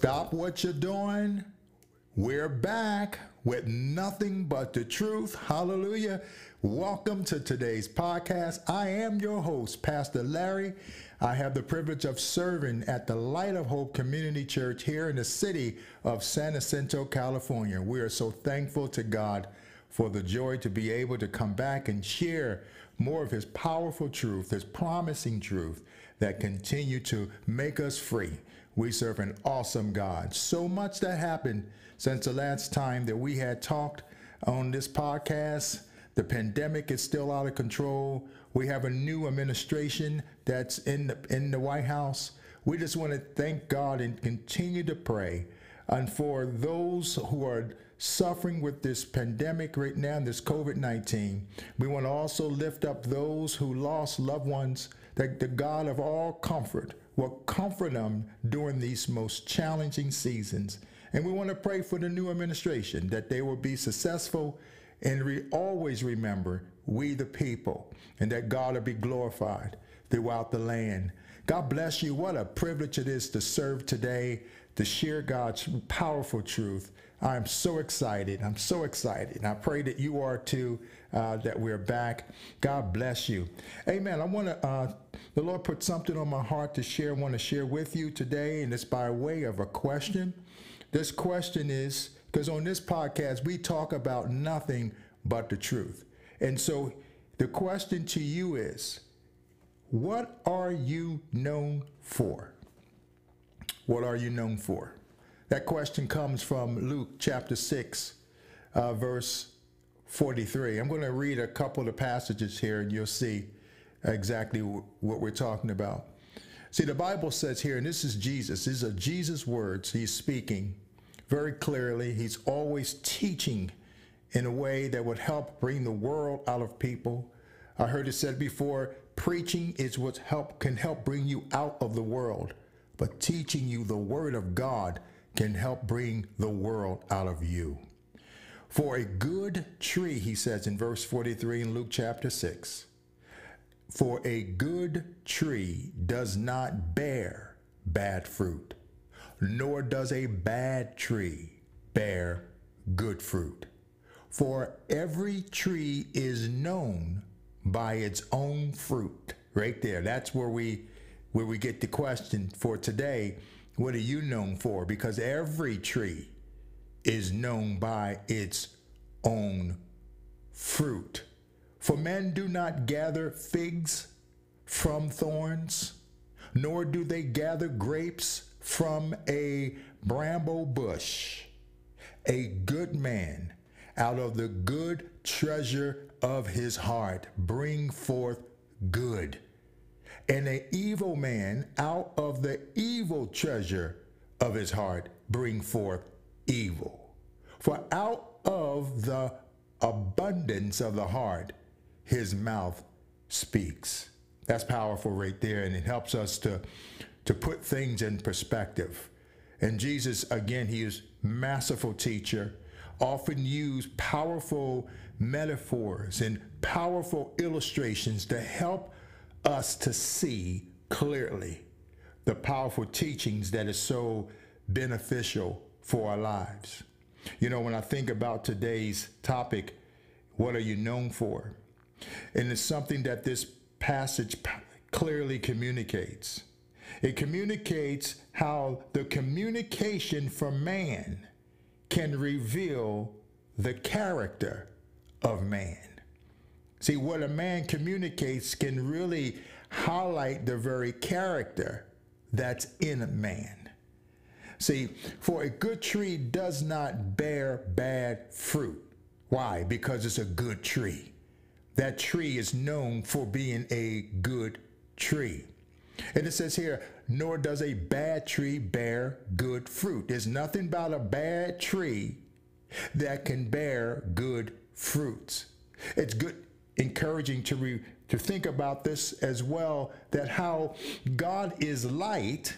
Stop what you're doing. We're back with nothing but the truth. Hallelujah. Welcome to today's podcast. I am your host, Pastor Larry. I have the privilege of serving at the Light of Hope Community Church here in the city of San Jacinto, California. We are so thankful to God for the joy to be able to come back and share more of his powerful truth, his promising truth that continue to make us free. We serve an awesome God. So much that happened since the last time that we had talked on this podcast. The pandemic is still out of control. We have a new administration that's in the, in the White House. We just want to thank God and continue to pray. And for those who are suffering with this pandemic right now, this COVID 19. We want to also lift up those who lost loved ones, that the God of all comfort will comfort them during these most challenging seasons. And we want to pray for the new administration that they will be successful and we always remember we the people and that God will be glorified throughout the land. God bless you. What a privilege it is to serve today, to share God's powerful truth. I'm so excited. I'm so excited. And I pray that you are too, uh, that we're back. God bless you. Amen. I want to, uh, the Lord put something on my heart to share, want to share with you today, and it's by way of a question. This question is because on this podcast, we talk about nothing but the truth. And so the question to you is what are you known for? What are you known for? That question comes from Luke chapter 6, uh, verse 43. I'm going to read a couple of passages here and you'll see exactly what we're talking about. See, the Bible says here, and this is Jesus, these are Jesus' words. He's speaking very clearly. He's always teaching in a way that would help bring the world out of people. I heard it said before, preaching is what help can help bring you out of the world, but teaching you the word of God can help bring the world out of you. For a good tree, he says in verse 43 in Luke chapter 6, for a good tree does not bear bad fruit, nor does a bad tree bear good fruit. For every tree is known by its own fruit. Right there. That's where we where we get the question for today what are you known for? Because every tree is known by its own fruit. For men do not gather figs from thorns, nor do they gather grapes from a bramble bush. A good man out of the good treasure of his heart bring forth good and an evil man out of the evil treasure of his heart bring forth evil. For out of the abundance of the heart, his mouth speaks. That's powerful right there, and it helps us to, to put things in perspective. And Jesus, again, he is masterful teacher, often used powerful metaphors and powerful illustrations to help us to see clearly the powerful teachings that is so beneficial for our lives. You know, when I think about today's topic, what are you known for? And it's something that this passage clearly communicates. It communicates how the communication from man can reveal the character of man. See, what a man communicates can really highlight the very character that's in a man. See, for a good tree does not bear bad fruit. Why? Because it's a good tree. That tree is known for being a good tree. And it says here, nor does a bad tree bear good fruit. There's nothing about a bad tree that can bear good fruits. It's good encouraging to re, to think about this as well that how God is light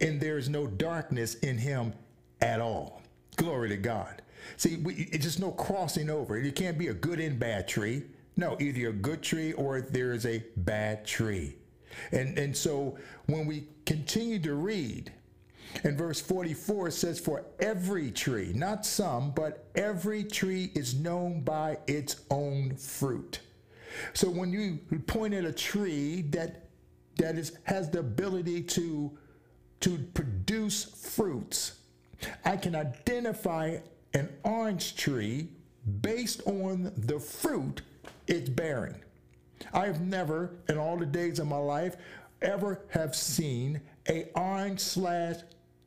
and there is no darkness in him at all. Glory to God. See, we, it's just no crossing over. It can't be a good and bad tree. No, either a good tree or there is a bad tree. And and so when we continue to read, In verse 44, it says, For every tree, not some, but every tree is known by its own fruit. So when you point at a tree that that is has the ability to to produce fruits, I can identify an orange tree based on the fruit it's bearing. I've never, in all the days of my life, ever have seen a orange slash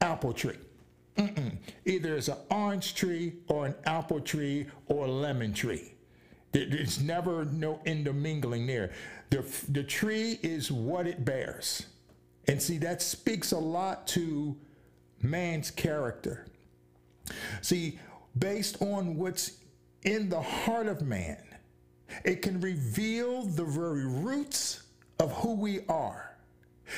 apple tree. Mm-mm. Either it's an orange tree or an apple tree or a lemon tree. There's never no intermingling there. The, the tree is what it bears. And see, that speaks a lot to man's character. See, based on what's in the heart of man, it can reveal the very roots of who we are.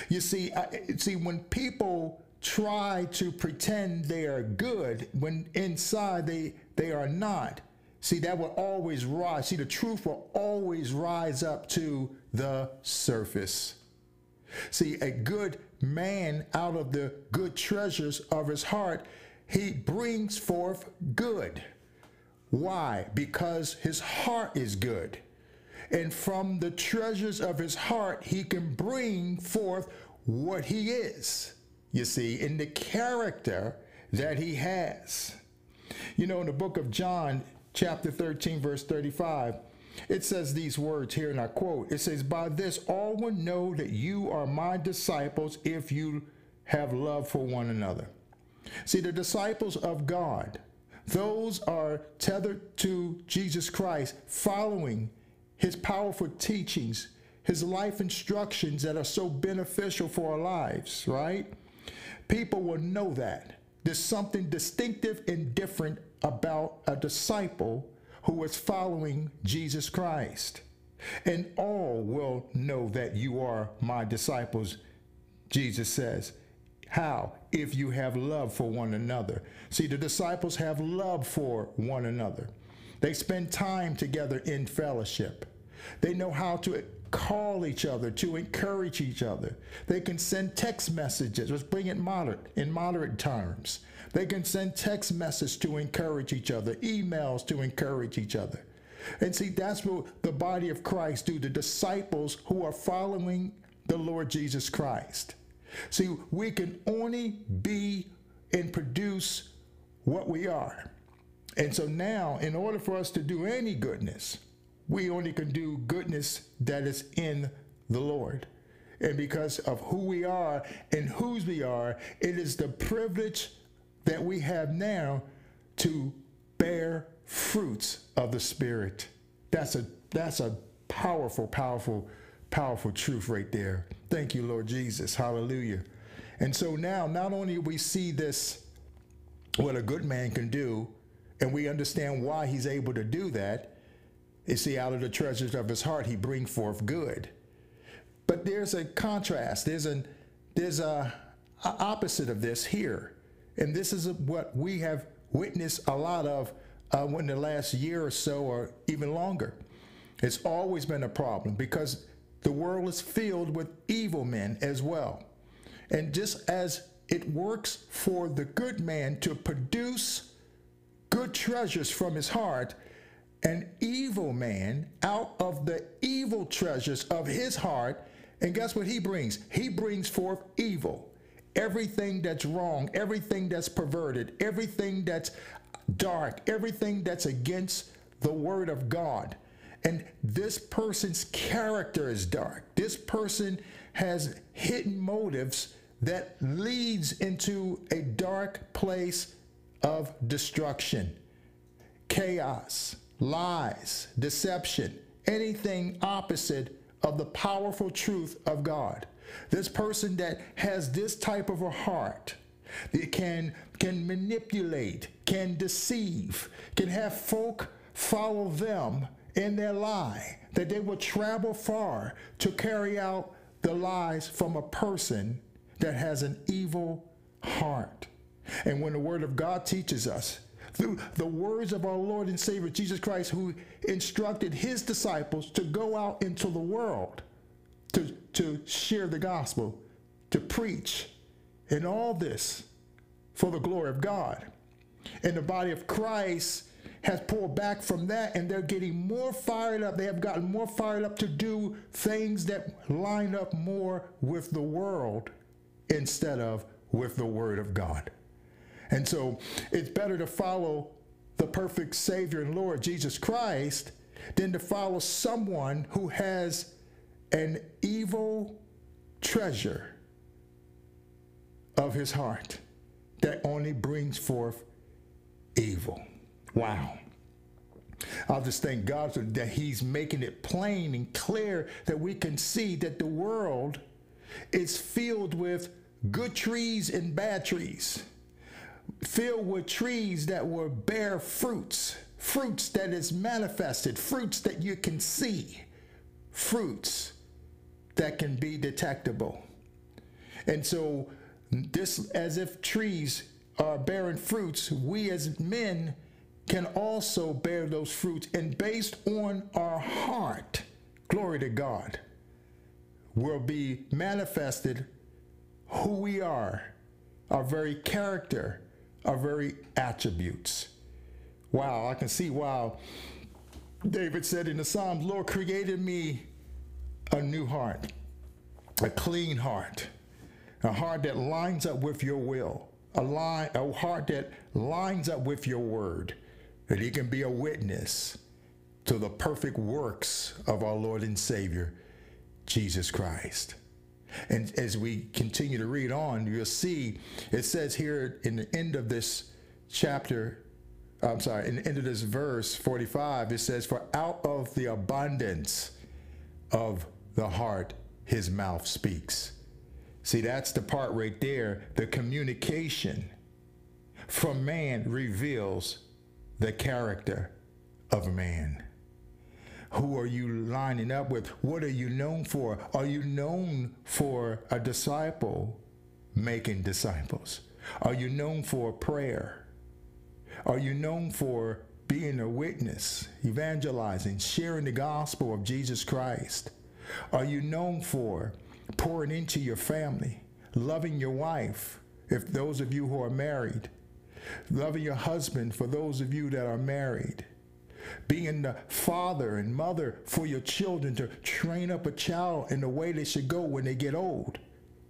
You see, I, see when people try to pretend they are good when inside they they are not. See, that will always rise. See, the truth will always rise up to the surface. See, a good man out of the good treasures of his heart, he brings forth good. Why? Because his heart is good. And from the treasures of his heart, he can bring forth what he is, you see, in the character that he has. You know, in the book of John, chapter 13, verse 35, it says these words here, and I quote It says, By this all will know that you are my disciples if you have love for one another. See, the disciples of God, those are tethered to Jesus Christ, following his powerful teachings, his life instructions that are so beneficial for our lives, right? People will know that. There's something distinctive and different about a disciple who is following Jesus Christ. And all will know that you are my disciples, Jesus says. How? If you have love for one another. See, the disciples have love for one another. They spend time together in fellowship. They know how to call each other, to encourage each other. They can send text messages. Let's bring it moderate, in moderate terms. They can send text messages to encourage each other, emails to encourage each other. And see, that's what the body of Christ do, the disciples who are following the Lord Jesus Christ. See, we can only be and produce what we are. And so now, in order for us to do any goodness, we only can do goodness that is in the Lord. And because of who we are and whose we are, it is the privilege that we have now to bear fruits of the Spirit. That's a that's a powerful, powerful, powerful truth right there. Thank you, Lord Jesus. Hallelujah. And so now, not only we see this, what a good man can do, and we understand why he's able to do that. You see, out of the treasures of his heart, he bring forth good. But there's a contrast. There's an there's a, a opposite of this here, and this is what we have witnessed a lot of uh, in the last year or so, or even longer. It's always been a problem because the world is filled with evil men as well. And just as it works for the good man to produce good treasures from his heart, an evil man out of the evil treasures of his heart. And guess what he brings? He brings forth evil. Everything that's wrong, everything that's perverted, everything that's dark, everything that's against the word of God. And this person's character is dark. This person has hidden motives that leads into a dark place of destruction, chaos, lies, deception, anything opposite of the powerful truth of God. This person that has this type of a heart that can can manipulate, can deceive, can have folk follow them in their lie, that they will travel far to carry out the lies from a person that has an evil heart. And when the word of God teaches us through the words of our Lord and Savior Jesus Christ, who instructed his disciples to go out into the world to, to share the gospel, to preach. And all this for the glory of God. And the body of Christ has pulled back from that and they're getting more fired up. They have gotten more fired up to do things that line up more with the world instead of with the Word of God. And so it's better to follow the perfect Savior and Lord Jesus Christ than to follow someone who has an evil treasure of his heart that only brings forth evil. Wow. I'll just thank God that He's making it plain and clear that we can see that the world is filled with good trees and bad trees, filled with trees that will bear fruits, fruits that is manifested, fruits that you can see, fruits that can be detectable. And so, this as if trees are bearing fruits, we as men can also bear those fruits. And based on our heart, glory to God, will be manifested who we are, our very character, our very attributes. Wow, I can see, wow. David said in the Psalms, Lord created me a new heart, a clean heart, a heart that lines up with your will, a, line, a heart that lines up with your word that he can be a witness to the perfect works of our Lord and Savior, Jesus Christ. And as we continue to read on, you'll see it says here in the end of this chapter, I'm sorry, in the end of this verse 45, it says, For out of the abundance of the heart, his mouth speaks. See, that's the part right there. The communication from man reveals the character of man. Who are you lining up with? What are you known for? Are you known for a disciple making disciples? Are you known for prayer? Are you known for being a witness, evangelizing, sharing the gospel of Jesus Christ? Are you known for pouring into your family, loving your wife, if those of you who are married, loving your husband for those of you that are married, being the father and mother for your children to train up a child in the way they should go when they get old.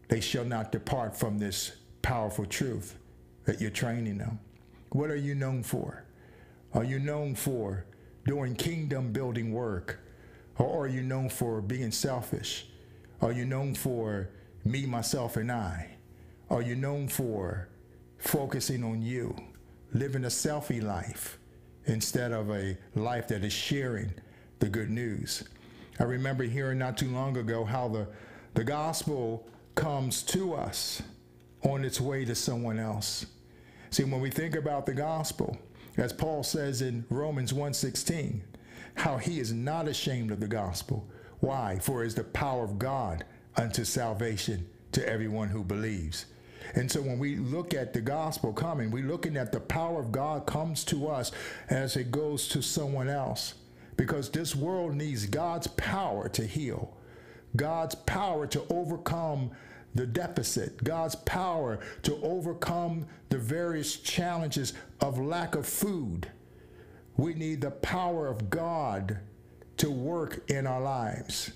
They shall not depart from this powerful truth that you're training them. What are you known for? Are you known for doing kingdom building work? Or are you known for being selfish? Are you known for me, myself, and I? Are you known for focusing on you, living a selfie life instead of a life that is sharing the good news. I remember hearing not too long ago how the, the gospel comes to us on its way to someone else. See, when we think about the gospel, as Paul says in Romans 1:16, how he is not ashamed of the gospel. Why? For it is the power of God unto salvation to everyone who believes. And so when we look at the gospel coming, we're looking at the power of God comes to us as it goes to someone else. Because this world needs God's power to heal, God's power to overcome the deficit, God's power to overcome the various challenges of lack of food. We need the power of God to work in our lives.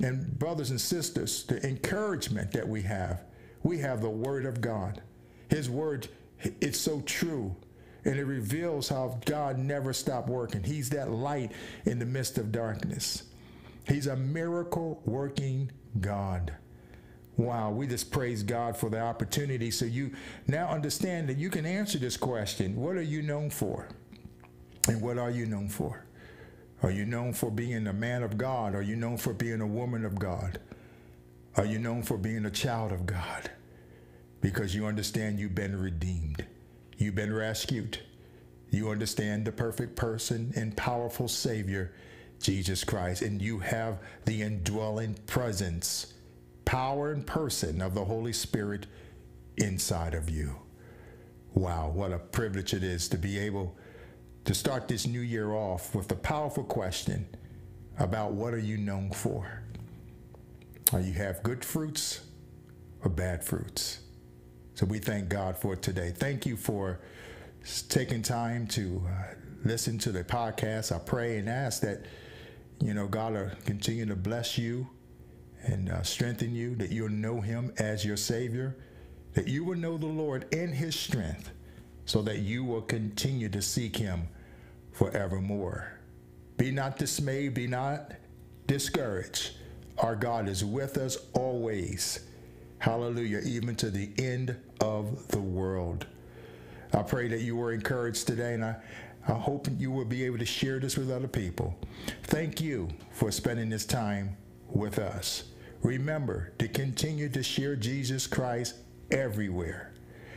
And, brothers and sisters, the encouragement that we have we have the Word of God. His Word, it's so true. And it reveals how God never stopped working. He's that light in the midst of darkness. He's a miracle working God. Wow, we just praise God for the opportunity. So you now understand that you can answer this question What are you known for? And what are you known for? Are you known for being a man of God? Are you known for being a woman of God? Are you known for being a child of God? Because you understand you've been redeemed, you've been rescued. You understand the perfect person and powerful Savior, Jesus Christ, and you have the indwelling presence, power, and person of the Holy Spirit inside of you. Wow, what a privilege it is to be able to start this new year off with the powerful question about what are you known for? You have good fruits or bad fruits? So we thank God for today. Thank you for taking time to uh, listen to the podcast. I pray and ask that, you know, God will continue to bless you and uh, strengthen you, that you'll know him as your Savior, that you will know the Lord in his strength, so that you will continue to seek him forevermore. Be not dismayed, be not discouraged. Our God is with us always. Hallelujah, even to the end of the world. I pray that you were encouraged today, and I, I hope you will be able to share this with other people. Thank you for spending this time with us. Remember to continue to share Jesus Christ everywhere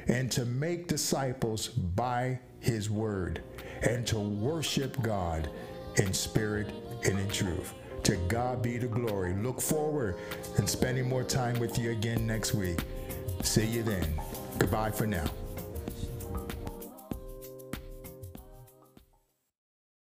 and to make disciples by his word and to worship God in spirit and in truth. To God be the glory. Look forward and spending more time with you again next week. See you then. Goodbye for now.